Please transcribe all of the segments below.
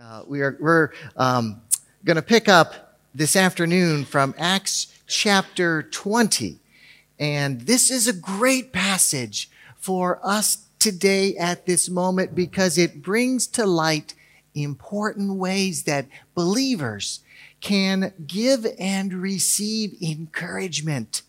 Uh, we are we're um, going to pick up this afternoon from Acts chapter 20. And this is a great passage for us today at this moment because it brings to light important ways that believers can give and receive encouragement,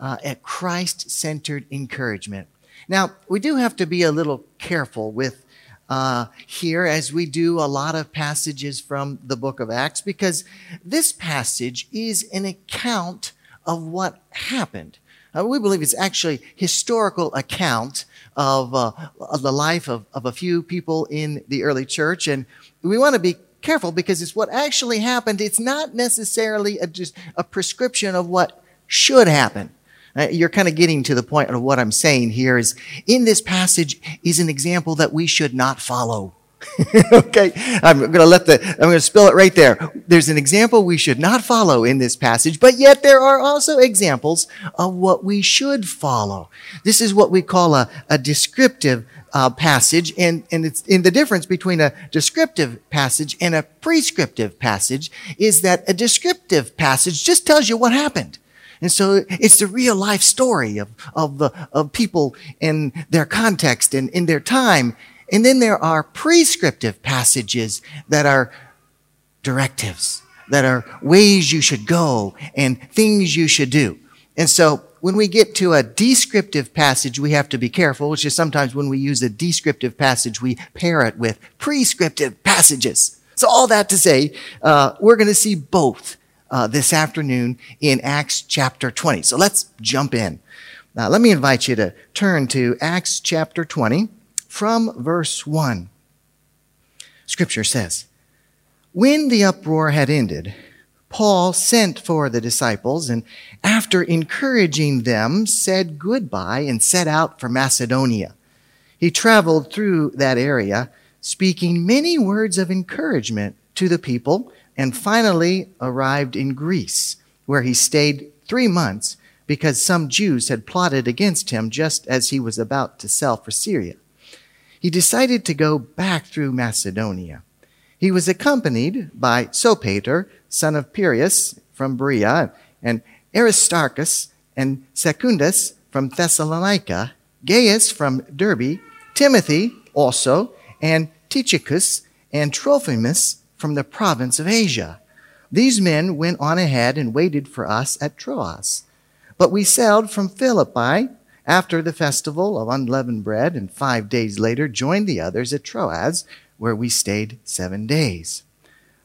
uh, at Christ centered encouragement. Now, we do have to be a little careful with uh, here as we do a lot of passages from the book of Acts because this passage is an account of what happened. Uh, we believe it's actually historical account of, uh, of the life of, of a few people in the early church. And we want to be careful because it's what actually happened. It's not necessarily a, just a prescription of what should happen. Uh, you're kind of getting to the point of what I'm saying here is in this passage is an example that we should not follow. okay. I'm going to let the, I'm going to spill it right there. There's an example we should not follow in this passage, but yet there are also examples of what we should follow. This is what we call a, a descriptive uh, passage, and, and it's in the difference between a descriptive passage and a prescriptive passage is that a descriptive passage just tells you what happened. And so it's the real life story of, of the, of people in their context and in their time. And then there are prescriptive passages that are directives, that are ways you should go and things you should do. And so when we get to a descriptive passage, we have to be careful, which is sometimes when we use a descriptive passage, we pair it with prescriptive passages. So all that to say, uh, we're going to see both uh, this afternoon in Acts chapter 20. So let's jump in. Now, let me invite you to turn to Acts chapter 20 from verse 1. Scripture says, When the uproar had ended, Paul sent for the disciples and after encouraging them said goodbye and set out for Macedonia. He traveled through that area, speaking many words of encouragement to the people and finally arrived in Greece, where he stayed three months because some Jews had plotted against him just as he was about to sail for Syria. He decided to go back through Macedonia. He was accompanied by Sopater, son of Pyrrhus from Berea, and Aristarchus and Secundus from Thessalonica, Gaius from Derbe, Timothy also, and Tychicus and Trophimus from the province of Asia. These men went on ahead and waited for us at Troas. But we sailed from Philippi after the festival of unleavened bread, and five days later joined the others at Troas, where we stayed seven days.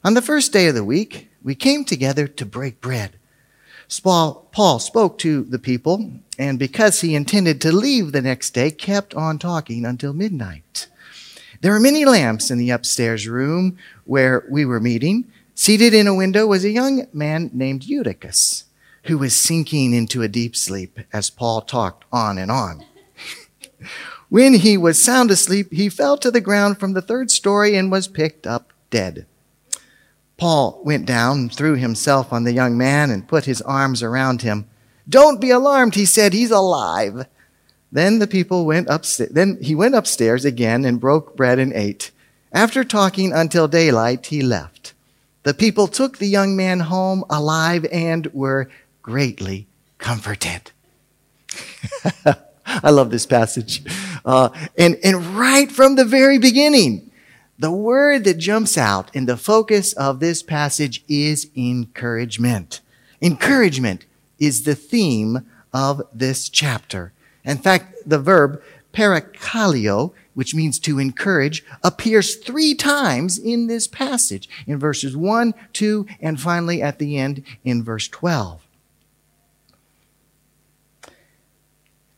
On the first day of the week, we came together to break bread. Paul spoke to the people, and because he intended to leave the next day, kept on talking until midnight. There were many lamps in the upstairs room where we were meeting. Seated in a window was a young man named Eutychus, who was sinking into a deep sleep as Paul talked on and on. when he was sound asleep, he fell to the ground from the third story and was picked up dead. Paul went down, threw himself on the young man, and put his arms around him. Don't be alarmed, he said. He's alive. Then the people went upstairs. Then he went upstairs again and broke bread and ate. After talking until daylight, he left. The people took the young man home alive and were greatly comforted. I love this passage. Uh, and, and right from the very beginning, the word that jumps out in the focus of this passage is encouragement. Encouragement is the theme of this chapter. In fact, the verb parakaleo, which means to encourage, appears three times in this passage in verses 1, 2, and finally at the end in verse 12.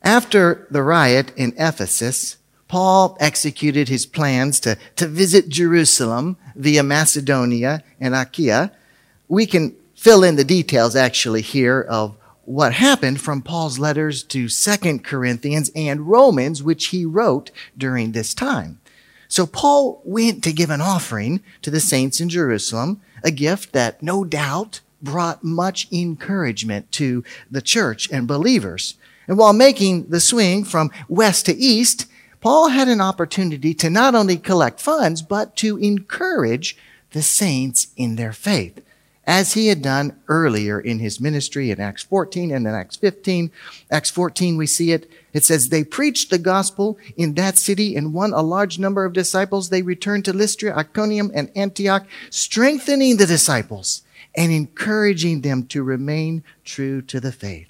After the riot in Ephesus, Paul executed his plans to, to visit Jerusalem via Macedonia and Achaia. We can fill in the details actually here of what happened from Paul's letters to Second Corinthians and Romans, which he wrote during this time. So Paul went to give an offering to the saints in Jerusalem, a gift that no doubt brought much encouragement to the church and believers. And while making the swing from west to east, Paul had an opportunity to not only collect funds, but to encourage the saints in their faith, as he had done earlier in his ministry in Acts 14 and in Acts 15. Acts 14, we see it. It says, They preached the gospel in that city and won a large number of disciples. They returned to Lystra, Iconium, and Antioch, strengthening the disciples and encouraging them to remain true to the faith.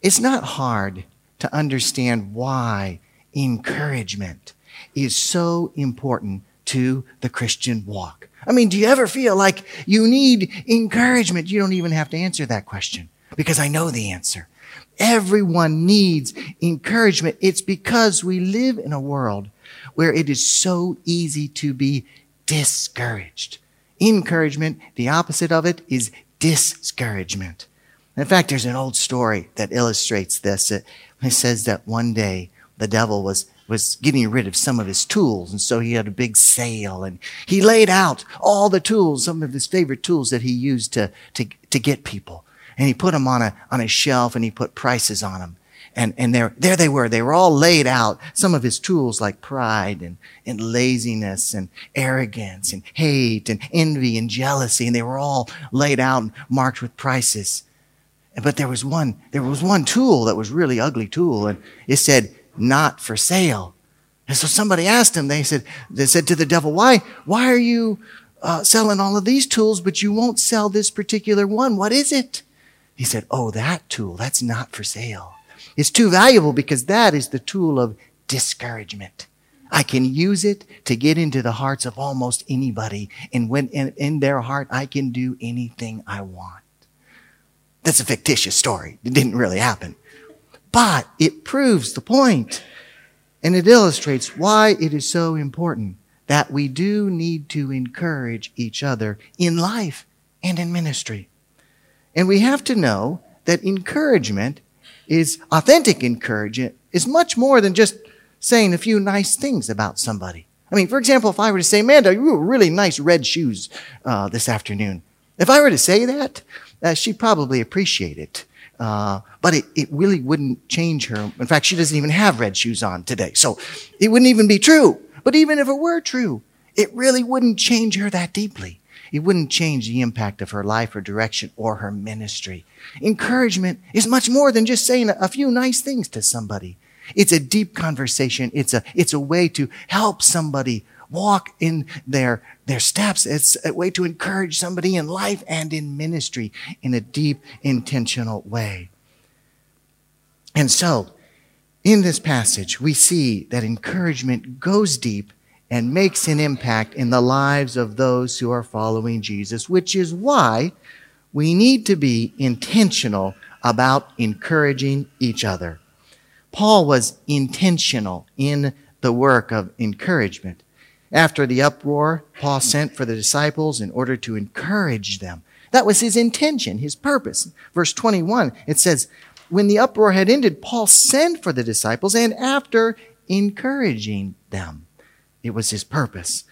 It's not hard to understand why encouragement is so important to the Christian walk. I mean, do you ever feel like you need encouragement? You don't even have to answer that question because I know the answer. Everyone needs encouragement. It's because we live in a world where it is so easy to be discouraged. Encouragement, the opposite of it is discouragement. In fact, there's an old story that illustrates this. It, says that one day the devil was was getting rid of some of his tools. And so he had a big sale and he laid out all the tools, some of his favorite tools that he used to, to, to get people. And he put them on a, on a shelf and he put prices on them. And, and there, there they were. They were all laid out. Some of his tools like pride and, and laziness and arrogance and hate and envy and jealousy. And they were all laid out and marked with prices. But there was one, there was one tool that was really ugly tool, and it said, not for sale. And so somebody asked him, they said, they said to the devil, why, why are you uh, selling all of these tools, but you won't sell this particular one? What is it? He said, oh, that tool, that's not for sale. It's too valuable because that is the tool of discouragement. I can use it to get into the hearts of almost anybody. And when in, in their heart, I can do anything I want. That's a fictitious story. It didn't really happen. But it proves the point, and it illustrates why it is so important that we do need to encourage each other in life and in ministry. And we have to know that encouragement is authentic encouragement is much more than just saying a few nice things about somebody. I mean, for example, if I were to say, Amanda, you were really nice red shoes uh, this afternoon. If I were to say that, uh, she'd probably appreciate it. Uh, but it, it really wouldn't change her. In fact, she doesn't even have red shoes on today. So it wouldn't even be true. But even if it were true, it really wouldn't change her that deeply. It wouldn't change the impact of her life or direction or her ministry. Encouragement is much more than just saying a few nice things to somebody. It's a deep conversation. It's a, it's a way to help somebody walk in their, their steps. It's a way to encourage somebody in life and in ministry in a deep, intentional way. And so, in this passage, we see that encouragement goes deep and makes an impact in the lives of those who are following Jesus, which is why we need to be intentional about encouraging each other. Paul was intentional in the work of encouragement. After the uproar, Paul sent for the disciples in order to encourage them. That was his intention, his purpose. Verse 21, it says, When the uproar had ended, Paul sent for the disciples and after encouraging them. It was his purpose.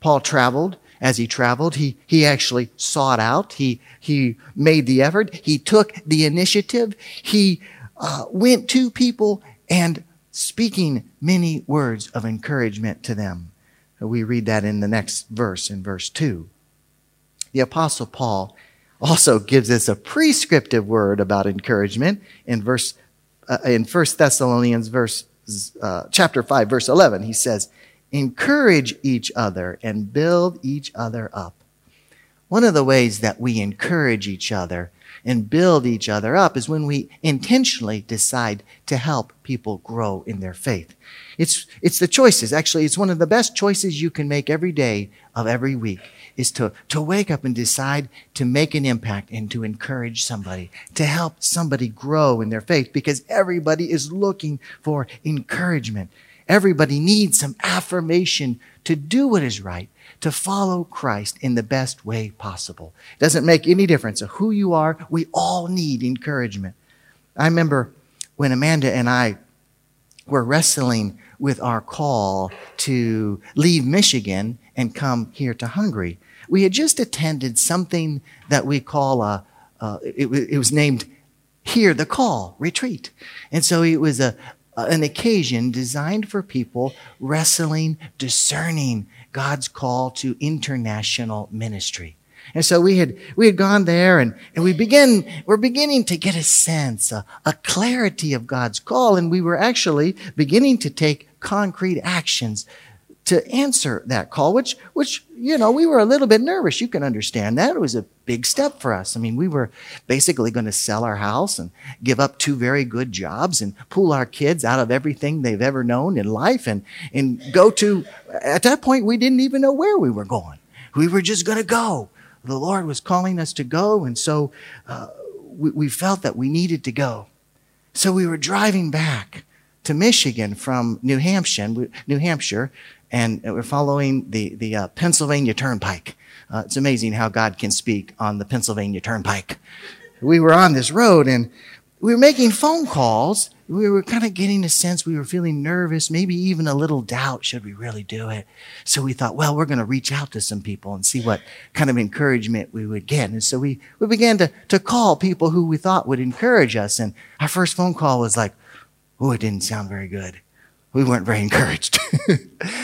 Paul traveled. As he traveled, he, he actually sought out. He, he made the effort. He took the initiative. He uh, went to people and speaking many words of encouragement to them. We read that in the next verse, in verse 2. The Apostle Paul also gives us a prescriptive word about encouragement in verse uh, in 1 Thessalonians verse uh, chapter 5 verse 11 he says encourage each other and build each other up one of the ways that we encourage each other and build each other up is when we intentionally decide to help people grow in their faith. It's, it's the choices. Actually, it's one of the best choices you can make every day of every week is to, to wake up and decide to make an impact and to encourage somebody, to help somebody grow in their faith because everybody is looking for encouragement. Everybody needs some affirmation to do what is right to follow Christ in the best way possible. It doesn't make any difference of who you are. We all need encouragement. I remember when Amanda and I were wrestling with our call to leave Michigan and come here to Hungary. We had just attended something that we call a, uh, it, it was named Hear the Call Retreat. And so it was a, an occasion designed for people wrestling, discerning God's call to international ministry. And so we had, we had gone there and, and we begin, we're beginning to get a sense, a, a clarity of God's call. And we were actually beginning to take concrete actions to answer that call, which, which, you know, we were a little bit nervous. You can understand that. It was a big step for us. I mean, we were basically going to sell our house and give up two very good jobs and pull our kids out of everything they've ever known in life and, and go to, at that point, we didn't even know where we were going. We were just going to go the Lord was calling us to go, and so uh, we, we felt that we needed to go. So we were driving back to Michigan from New Hampshire, New Hampshire, and we're following the the uh, Pennsylvania Turnpike. Uh, it's amazing how God can speak on the Pennsylvania Turnpike. We were on this road, and we were making phone calls. We were kind of getting a sense we were feeling nervous, maybe even a little doubt. Should we really do it? So we thought, well, we're going to reach out to some people and see what kind of encouragement we would get. And so we, we began to, to call people who we thought would encourage us. And our first phone call was like, oh, it didn't sound very good. We weren't very encouraged.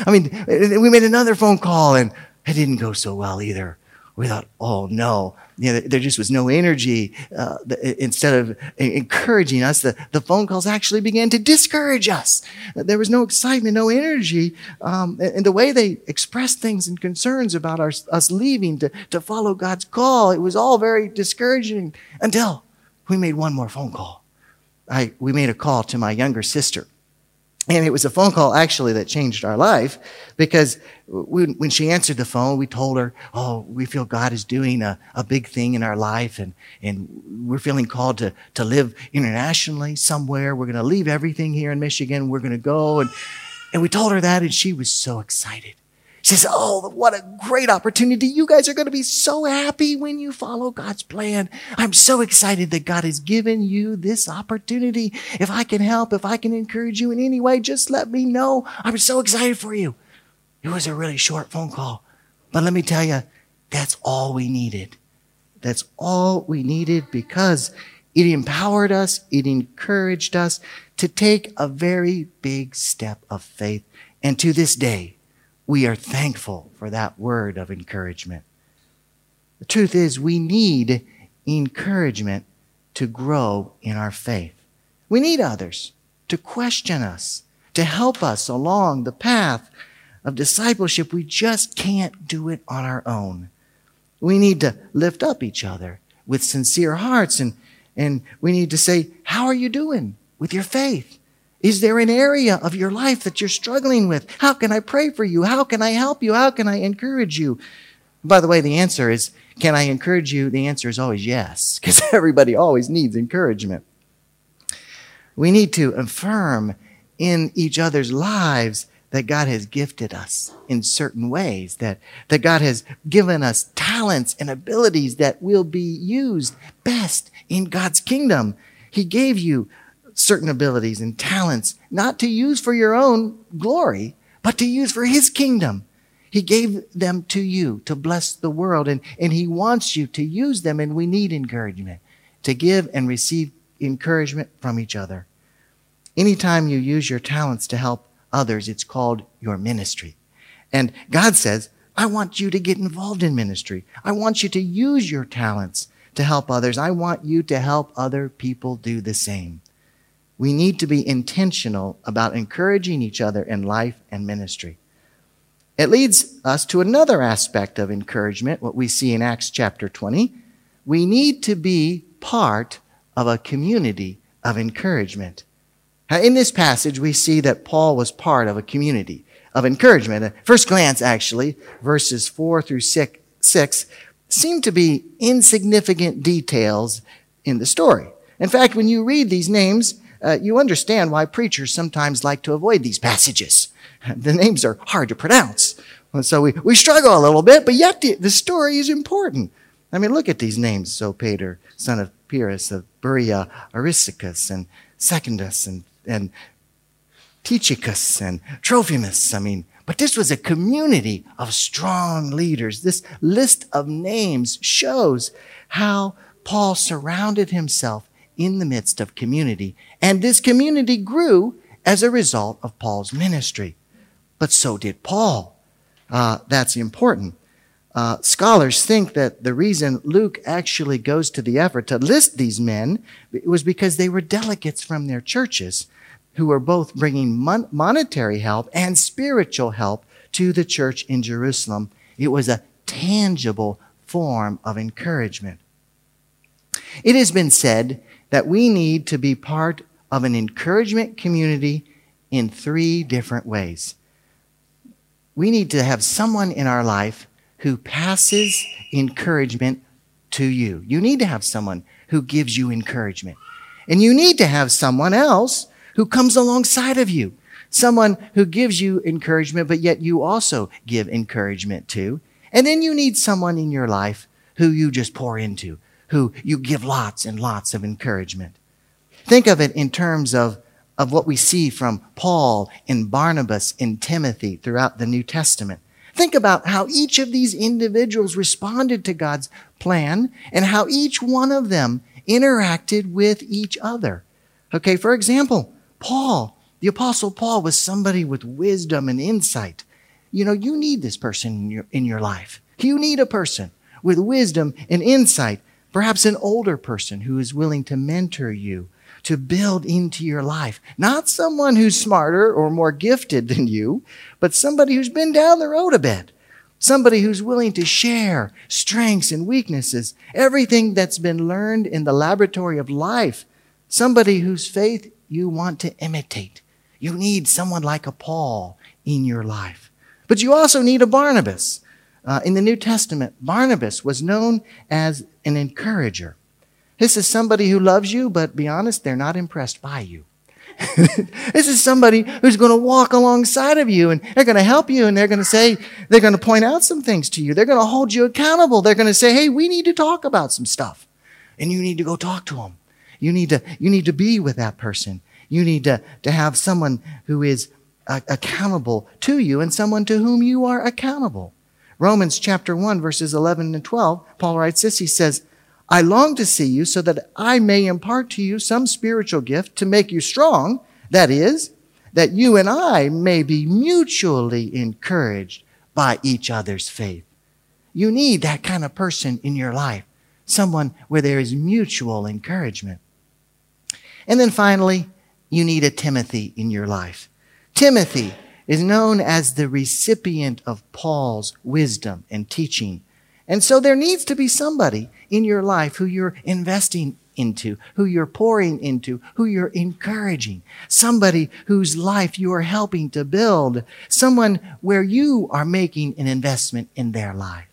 I mean, we made another phone call and it didn't go so well either we thought, oh no, you know, there just was no energy. Uh, instead of encouraging us, the, the phone calls actually began to discourage us. There was no excitement, no energy. Um, and the way they expressed things and concerns about our, us leaving to, to follow God's call, it was all very discouraging until we made one more phone call. I, we made a call to my younger sister. And it was a phone call actually that changed our life because when, she answered the phone, we told her, Oh, we feel God is doing a, a big thing in our life and, and we're feeling called to, to live internationally somewhere. We're going to leave everything here in Michigan. We're going to go. And, and we told her that and she was so excited. She says, Oh, what a great opportunity. You guys are going to be so happy when you follow God's plan. I'm so excited that God has given you this opportunity. If I can help, if I can encourage you in any way, just let me know. I'm so excited for you. It was a really short phone call. But let me tell you, that's all we needed. That's all we needed because it empowered us, it encouraged us to take a very big step of faith. And to this day, we are thankful for that word of encouragement. The truth is, we need encouragement to grow in our faith. We need others to question us, to help us along the path of discipleship. We just can't do it on our own. We need to lift up each other with sincere hearts and, and we need to say, How are you doing with your faith? Is there an area of your life that you're struggling with? How can I pray for you? How can I help you? How can I encourage you? By the way, the answer is, can I encourage you? The answer is always yes, because everybody always needs encouragement. We need to affirm in each other's lives that God has gifted us in certain ways, that, that God has given us talents and abilities that will be used best in God's kingdom. He gave you certain abilities and talents, not to use for your own glory, but to use for His kingdom. He gave them to you to bless the world, and, and He wants you to use them, and we need encouragement to give and receive encouragement from each other. Anytime you use your talents to help others, it's called your ministry. And God says, I want you to get involved in ministry. I want you to use your talents to help others. I want you to help other people do the same. We need to be intentional about encouraging each other in life and ministry. It leads us to another aspect of encouragement, what we see in Acts chapter 20. We need to be part of a community of encouragement. In this passage, we see that Paul was part of a community of encouragement. At first glance, actually, verses 4 through 6, 6 seem to be insignificant details in the story. In fact, when you read these names, uh, you understand why preachers sometimes like to avoid these passages. The names are hard to pronounce. And so we, we struggle a little bit, but yet the, the story is important. I mean, look at these names. Sopater, son of Pyrrhus, of Berea, Aristarchus, and Secundus, and, and Tychicus, and Trophimus. I mean, but this was a community of strong leaders. This list of names shows how Paul surrounded himself in the midst of community. And this community grew as a result of Paul's ministry. But so did Paul. Uh, that's important. Uh, scholars think that the reason Luke actually goes to the effort to list these men was because they were delegates from their churches who were both bringing mon- monetary help and spiritual help to the church in Jerusalem. It was a tangible form of encouragement. It has been said that we need to be part of an encouragement community in three different ways. We need to have someone in our life who passes encouragement to you. You need to have someone who gives you encouragement. And you need to have someone else who comes alongside of you. Someone who gives you encouragement, but yet you also give encouragement to. And then you need someone in your life who you just pour into, who you give lots and lots of encouragement. Think of it in terms of, of what we see from Paul and Barnabas and Timothy throughout the New Testament. Think about how each of these individuals responded to God's plan and how each one of them interacted with each other. Okay, for example, Paul, the apostle Paul was somebody with wisdom and insight. You know, you need this person in your, in your life. You need a person with wisdom and insight, perhaps an older person who is willing to mentor you, to build into your life. Not someone who's smarter or more gifted than you, but somebody who's been down the road a bit. Somebody who's willing to share strengths and weaknesses, everything that's been learned in the laboratory of life. Somebody whose faith you want to imitate. You need someone like a Paul in your life. But you also need a Barnabas. Uh, in the New Testament, Barnabas was known as an encourager. This is somebody who loves you, but be honest, they're not impressed by you. this is somebody who's going to walk alongside of you and they're going to help you and they're going to say, they're going to point out some things to you. They're going to hold you accountable. They're going to say, hey, we need to talk about some stuff. And you need to go talk to them. You need to, you need to be with that person. You need to, to have someone who is uh, accountable to you and someone to whom you are accountable. Romans chapter 1, verses 11 and 12, Paul writes this. He says, I long to see you so that I may impart to you some spiritual gift to make you strong. That is, that you and I may be mutually encouraged by each other's faith. You need that kind of person in your life, someone where there is mutual encouragement. And then finally, you need a Timothy in your life. Timothy is known as the recipient of Paul's wisdom and teaching. And so there needs to be somebody in your life who you're investing into, who you're pouring into, who you're encouraging, somebody whose life you are helping to build, someone where you are making an investment in their life.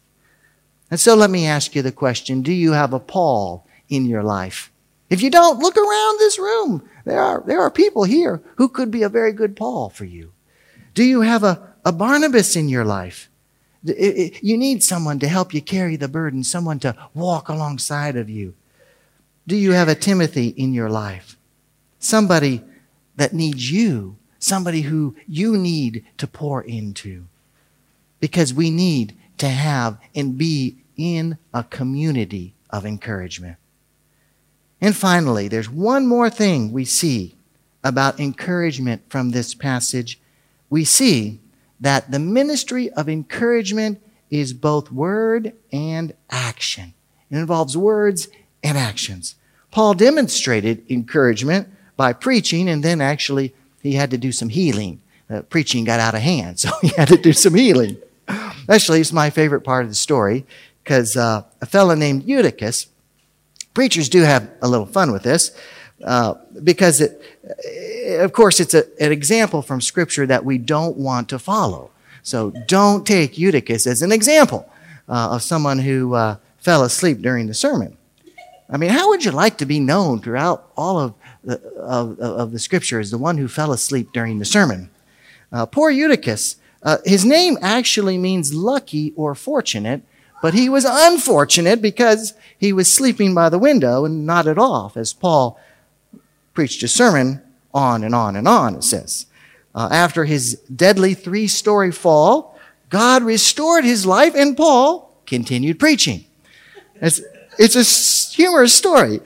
And so let me ask you the question Do you have a Paul in your life? If you don't, look around this room. There are, there are people here who could be a very good Paul for you. Do you have a, a Barnabas in your life? You need someone to help you carry the burden, someone to walk alongside of you. Do you have a Timothy in your life? Somebody that needs you, somebody who you need to pour into. Because we need to have and be in a community of encouragement. And finally, there's one more thing we see about encouragement from this passage. We see that the ministry of encouragement is both word and action. It involves words and actions. Paul demonstrated encouragement by preaching, and then actually he had to do some healing. Uh, preaching got out of hand, so he had to do some healing. Actually, it's my favorite part of the story because uh, a fellow named Eutychus, preachers do have a little fun with this uh, because it, of course, it's a, an example from Scripture that we don't want to follow. So don't take Eutychus as an example uh, of someone who uh, fell asleep during the sermon. I mean, how would you like to be known throughout all of the, of, of the Scripture as the one who fell asleep during the sermon? Uh, poor Eutychus. Uh, his name actually means lucky or fortunate, but he was unfortunate because he was sleeping by the window and not at off as Paul preached a sermon on and on and on, it says. Uh, after his deadly three story fall, God restored his life, and Paul continued preaching. It's, it's a humorous story.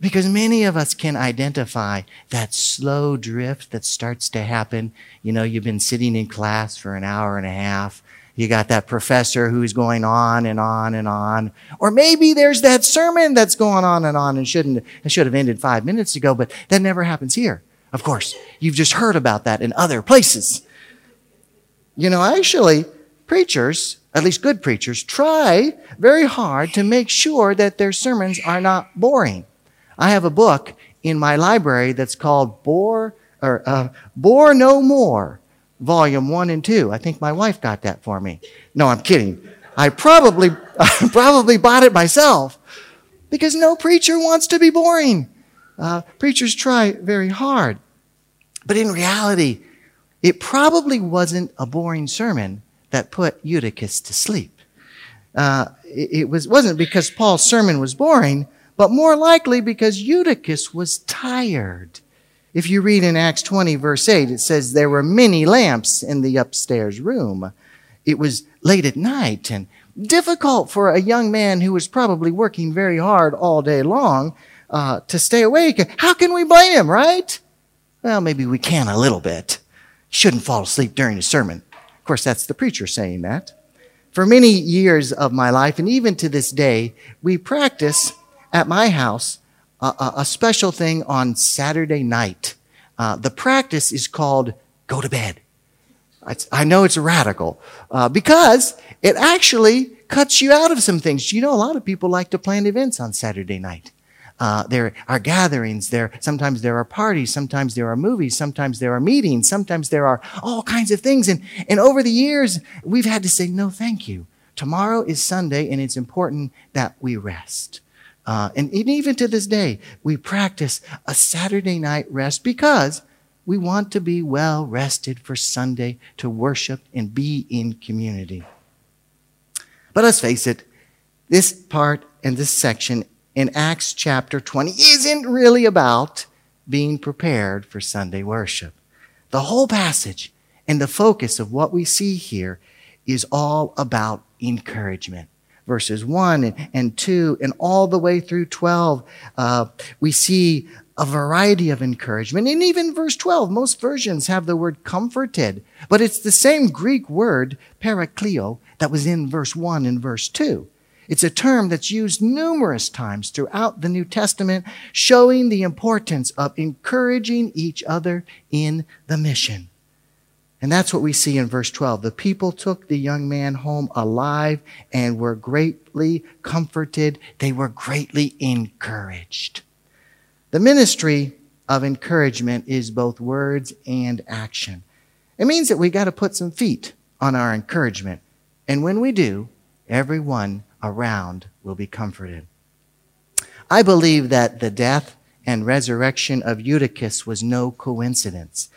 Because many of us can identify that slow drift that starts to happen. You know, you've been sitting in class for an hour and a half. You got that professor who's going on and on and on. Or maybe there's that sermon that's going on and on and shouldn't, it should have ended five minutes ago, but that never happens here. Of course, you've just heard about that in other places. You know, actually, preachers, at least good preachers, try very hard to make sure that their sermons are not boring. I have a book in my library that's called Bore or uh, Bore No More, Volume One and Two. I think my wife got that for me. No, I'm kidding. I probably I probably bought it myself because no preacher wants to be boring. Uh, preachers try very hard, but in reality, it probably wasn't a boring sermon that put Eutychus to sleep. Uh, it, it was wasn't because Paul's sermon was boring but more likely because Eutychus was tired. If you read in Acts 20, verse 8, it says there were many lamps in the upstairs room. It was late at night and difficult for a young man who was probably working very hard all day long uh, to stay awake. How can we blame him, right? Well, maybe we can a little bit. Shouldn't fall asleep during a sermon. Of course, that's the preacher saying that. For many years of my life, and even to this day, we practice at my house a, a, special thing on Saturday night. Uh, the practice is called go to bed. I know it's radical uh, because it actually cuts you out of some things. You know, a lot of people like to plan events on Saturday night. Uh, there are gatherings. There sometimes there are parties. Sometimes there are movies. Sometimes there are meetings. Sometimes there are all kinds of things. And and over the years, we've had to say no, thank you. Tomorrow is Sunday, and it's important that we rest. Uh, and even to this day, we practice a Saturday night rest because we want to be well rested for Sunday to worship and be in community. But let's face it, this part and this section in Acts chapter 20 isn't really about being prepared for Sunday worship. The whole passage and the focus of what we see here is all about encouragement verses 1 and, and 2 and all the way through 12, uh, we see a variety of encouragement. And even verse 12, most versions have the word comforted, but it's the same Greek word, parakleo, that was in verse 1 and verse 2. It's a term that's used numerous times throughout the New Testament, showing the importance of encouraging each other in the mission. And that's what we see in verse 12. The people took the young man home alive and were greatly comforted. They were greatly encouraged. The ministry of encouragement is both words and action. It means that we got to put some feet on our encouragement. And when we do, everyone around will be comforted. I believe that the death and resurrection of Eutychus was no coincidence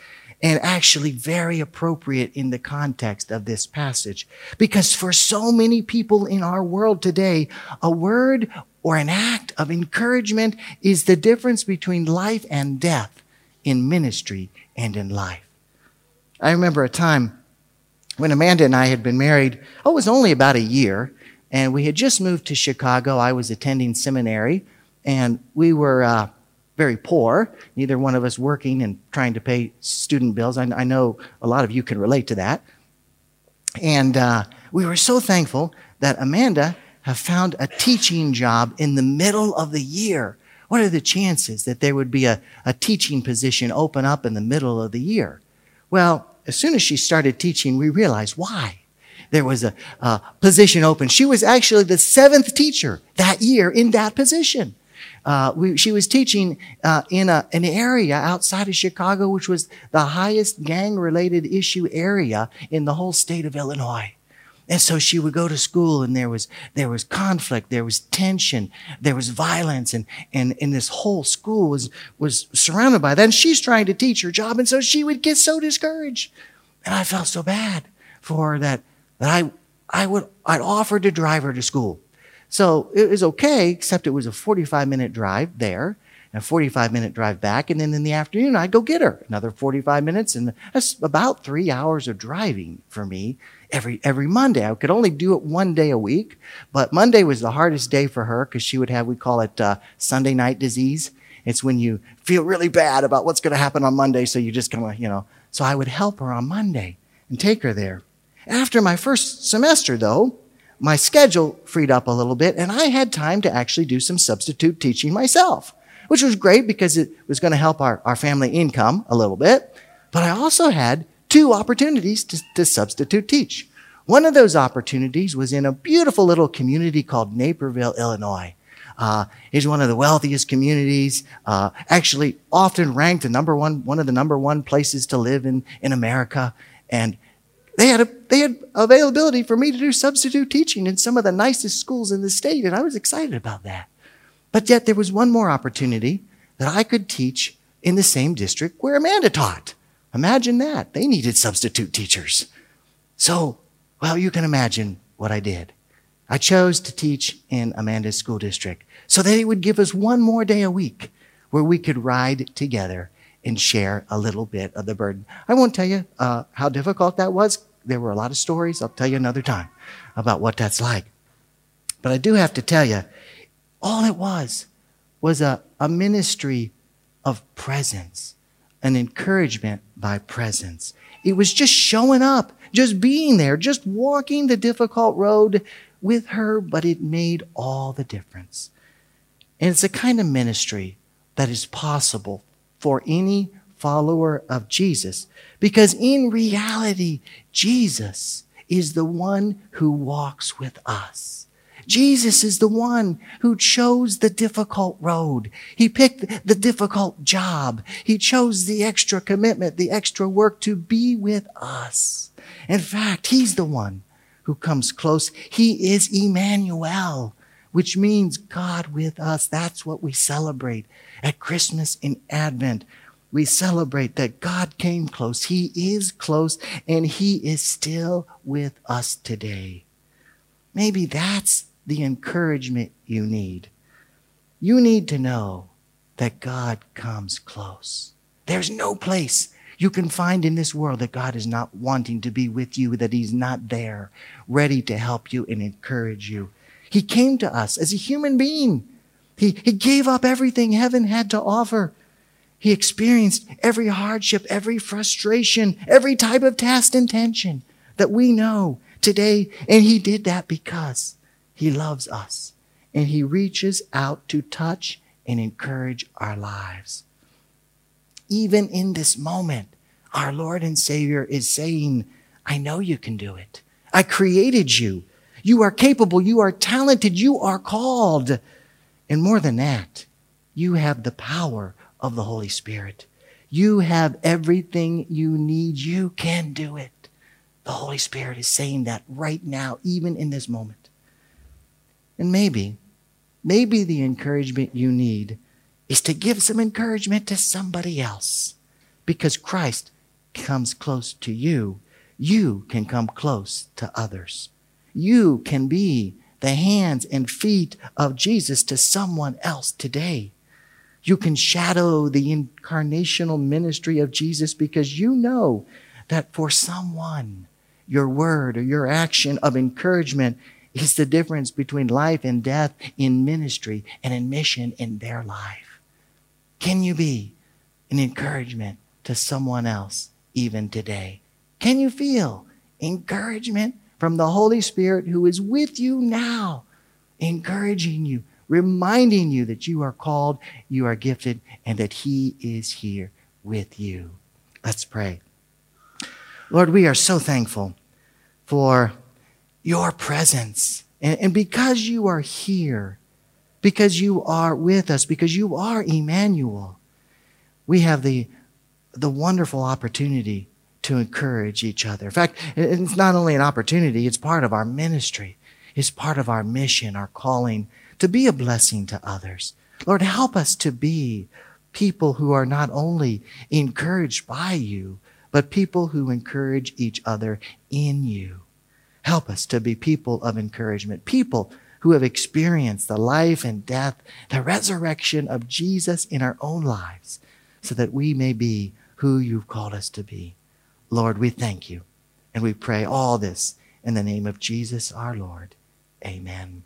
and actually very appropriate in the context of this passage. Because for so many people in our world today, a word or an act of encouragement is the difference between life and death in ministry and in life. I remember a time when Amanda and I had been married, oh, it was only about a year, and we had just moved to Chicago. I was attending seminary, and we were uh, very poor, neither one of us working and trying to pay student bills. I, I know a lot of you can relate to that. And uh, we were so thankful that Amanda have found a teaching job in the middle of the year. What are the chances that there would be a, a teaching position open up in the middle of the year? Well, as soon as she started teaching, we realized why. There was a, a position open. She was actually the seventh teacher that year in that position. Uh, we, she was teaching uh, in a, an area outside of Chicago, which was the highest gang related issue area in the whole state of Illinois. And so she would go to school and there was, there was conflict, there was tension, there was violence, and, and, and this whole school was, was surrounded by that. And she's trying to teach her job. And so she would get so discouraged. And I felt so bad for her that, that I, I would, I'd offer to drive her to school. So it was okay, except it was a 45 minute drive there. and a 45 minute drive back. And then in the afternoon, I'd go get her another 45 minutes. And that's about three hours of driving for me every, every Monday. I could only do it one day a week, but Monday was the hardest day for her because she would have, we call it uh, Sunday night disease. It's when you feel really bad about what's going to happen on Monday. So you just kind of, you know, so I would help her on Monday and take her there. After my first semester, though, my schedule freed up a little bit and I had time to actually do some substitute teaching myself, which was great because it was going to help our, our family income a little bit. But I also had two opportunities to, to substitute teach. One of those opportunities was in a beautiful little community called Naperville, Illinois. Uh, is one of the wealthiest communities, uh, actually often ranked the number one, one of the number one places to live in, in America. And they had, a, they had availability for me to do substitute teaching in some of the nicest schools in the state, and I was excited about that. But yet there was one more opportunity that I could teach in the same district where Amanda taught. Imagine that. They needed substitute teachers. So, well, you can imagine what I did. I chose to teach in Amanda's school district so that it would give us one more day a week where we could ride together and share a little bit of the burden. I won't tell you uh, how difficult that was. There were a lot of stories. I'll tell you another time about what that's like. But I do have to tell you, all it was was a, a ministry of presence, an encouragement by presence. It was just showing up, just being there, just walking the difficult road with her, but it made all the difference. And it's a kind of ministry that is possible for any follower of Jesus. Because in reality, Jesus is the one who walks with us. Jesus is the one who chose the difficult road. He picked the difficult job. He chose the extra commitment, the extra work to be with us. In fact, He's the one who comes close. He is Emmanuel, which means God with us. That's what we celebrate at Christmas and Advent. We celebrate that God came close. He is close and He is still with us today. Maybe that's the encouragement you need. You need to know that God comes close. There's no place you can find in this world that God is not wanting to be with you, that He's not there, ready to help you and encourage you. He came to us as a human being. He, he gave up everything heaven had to offer. He experienced every hardship, every frustration, every type of task and tension that we know today. And he did that because he loves us and he reaches out to touch and encourage our lives. Even in this moment, our Lord and Savior is saying, I know you can do it. I created you. You are capable. You are talented. You are called. And more than that, you have the power of the Holy Spirit. You have everything you need. You can do it. The Holy Spirit is saying that right now, even in this moment. And maybe, maybe the encouragement you need is to give some encouragement to somebody else. Because Christ comes close to you, you can come close to others. You can be the hands and feet of Jesus to someone else today. You can shadow the incarnational ministry of Jesus because you know that for someone, your word or your action of encouragement is the difference between life and death in ministry and in mission in their life. Can you be an encouragement to someone else even today? Can you feel encouragement from the Holy Spirit who is with you now, encouraging you, reminding you that you are called, you are gifted, and that He is here with you? Let's pray. Lord, we are so thankful for your presence. And, and because you are here, because you are with us, because you are Emmanuel, we have the, the wonderful opportunity to encourage each other. In fact, it's not only an opportunity, it's part of our ministry. It's part of our mission, our calling to be a blessing to others. Lord, help us to be people who are not only encouraged by you, but people who encourage each other in you. Help us to be people of encouragement, people who have experienced the life and death, the resurrection of Jesus in our own lives, so that we may be who you've called us to be. Lord, we thank you and we pray all this in the name of Jesus our Lord. Amen.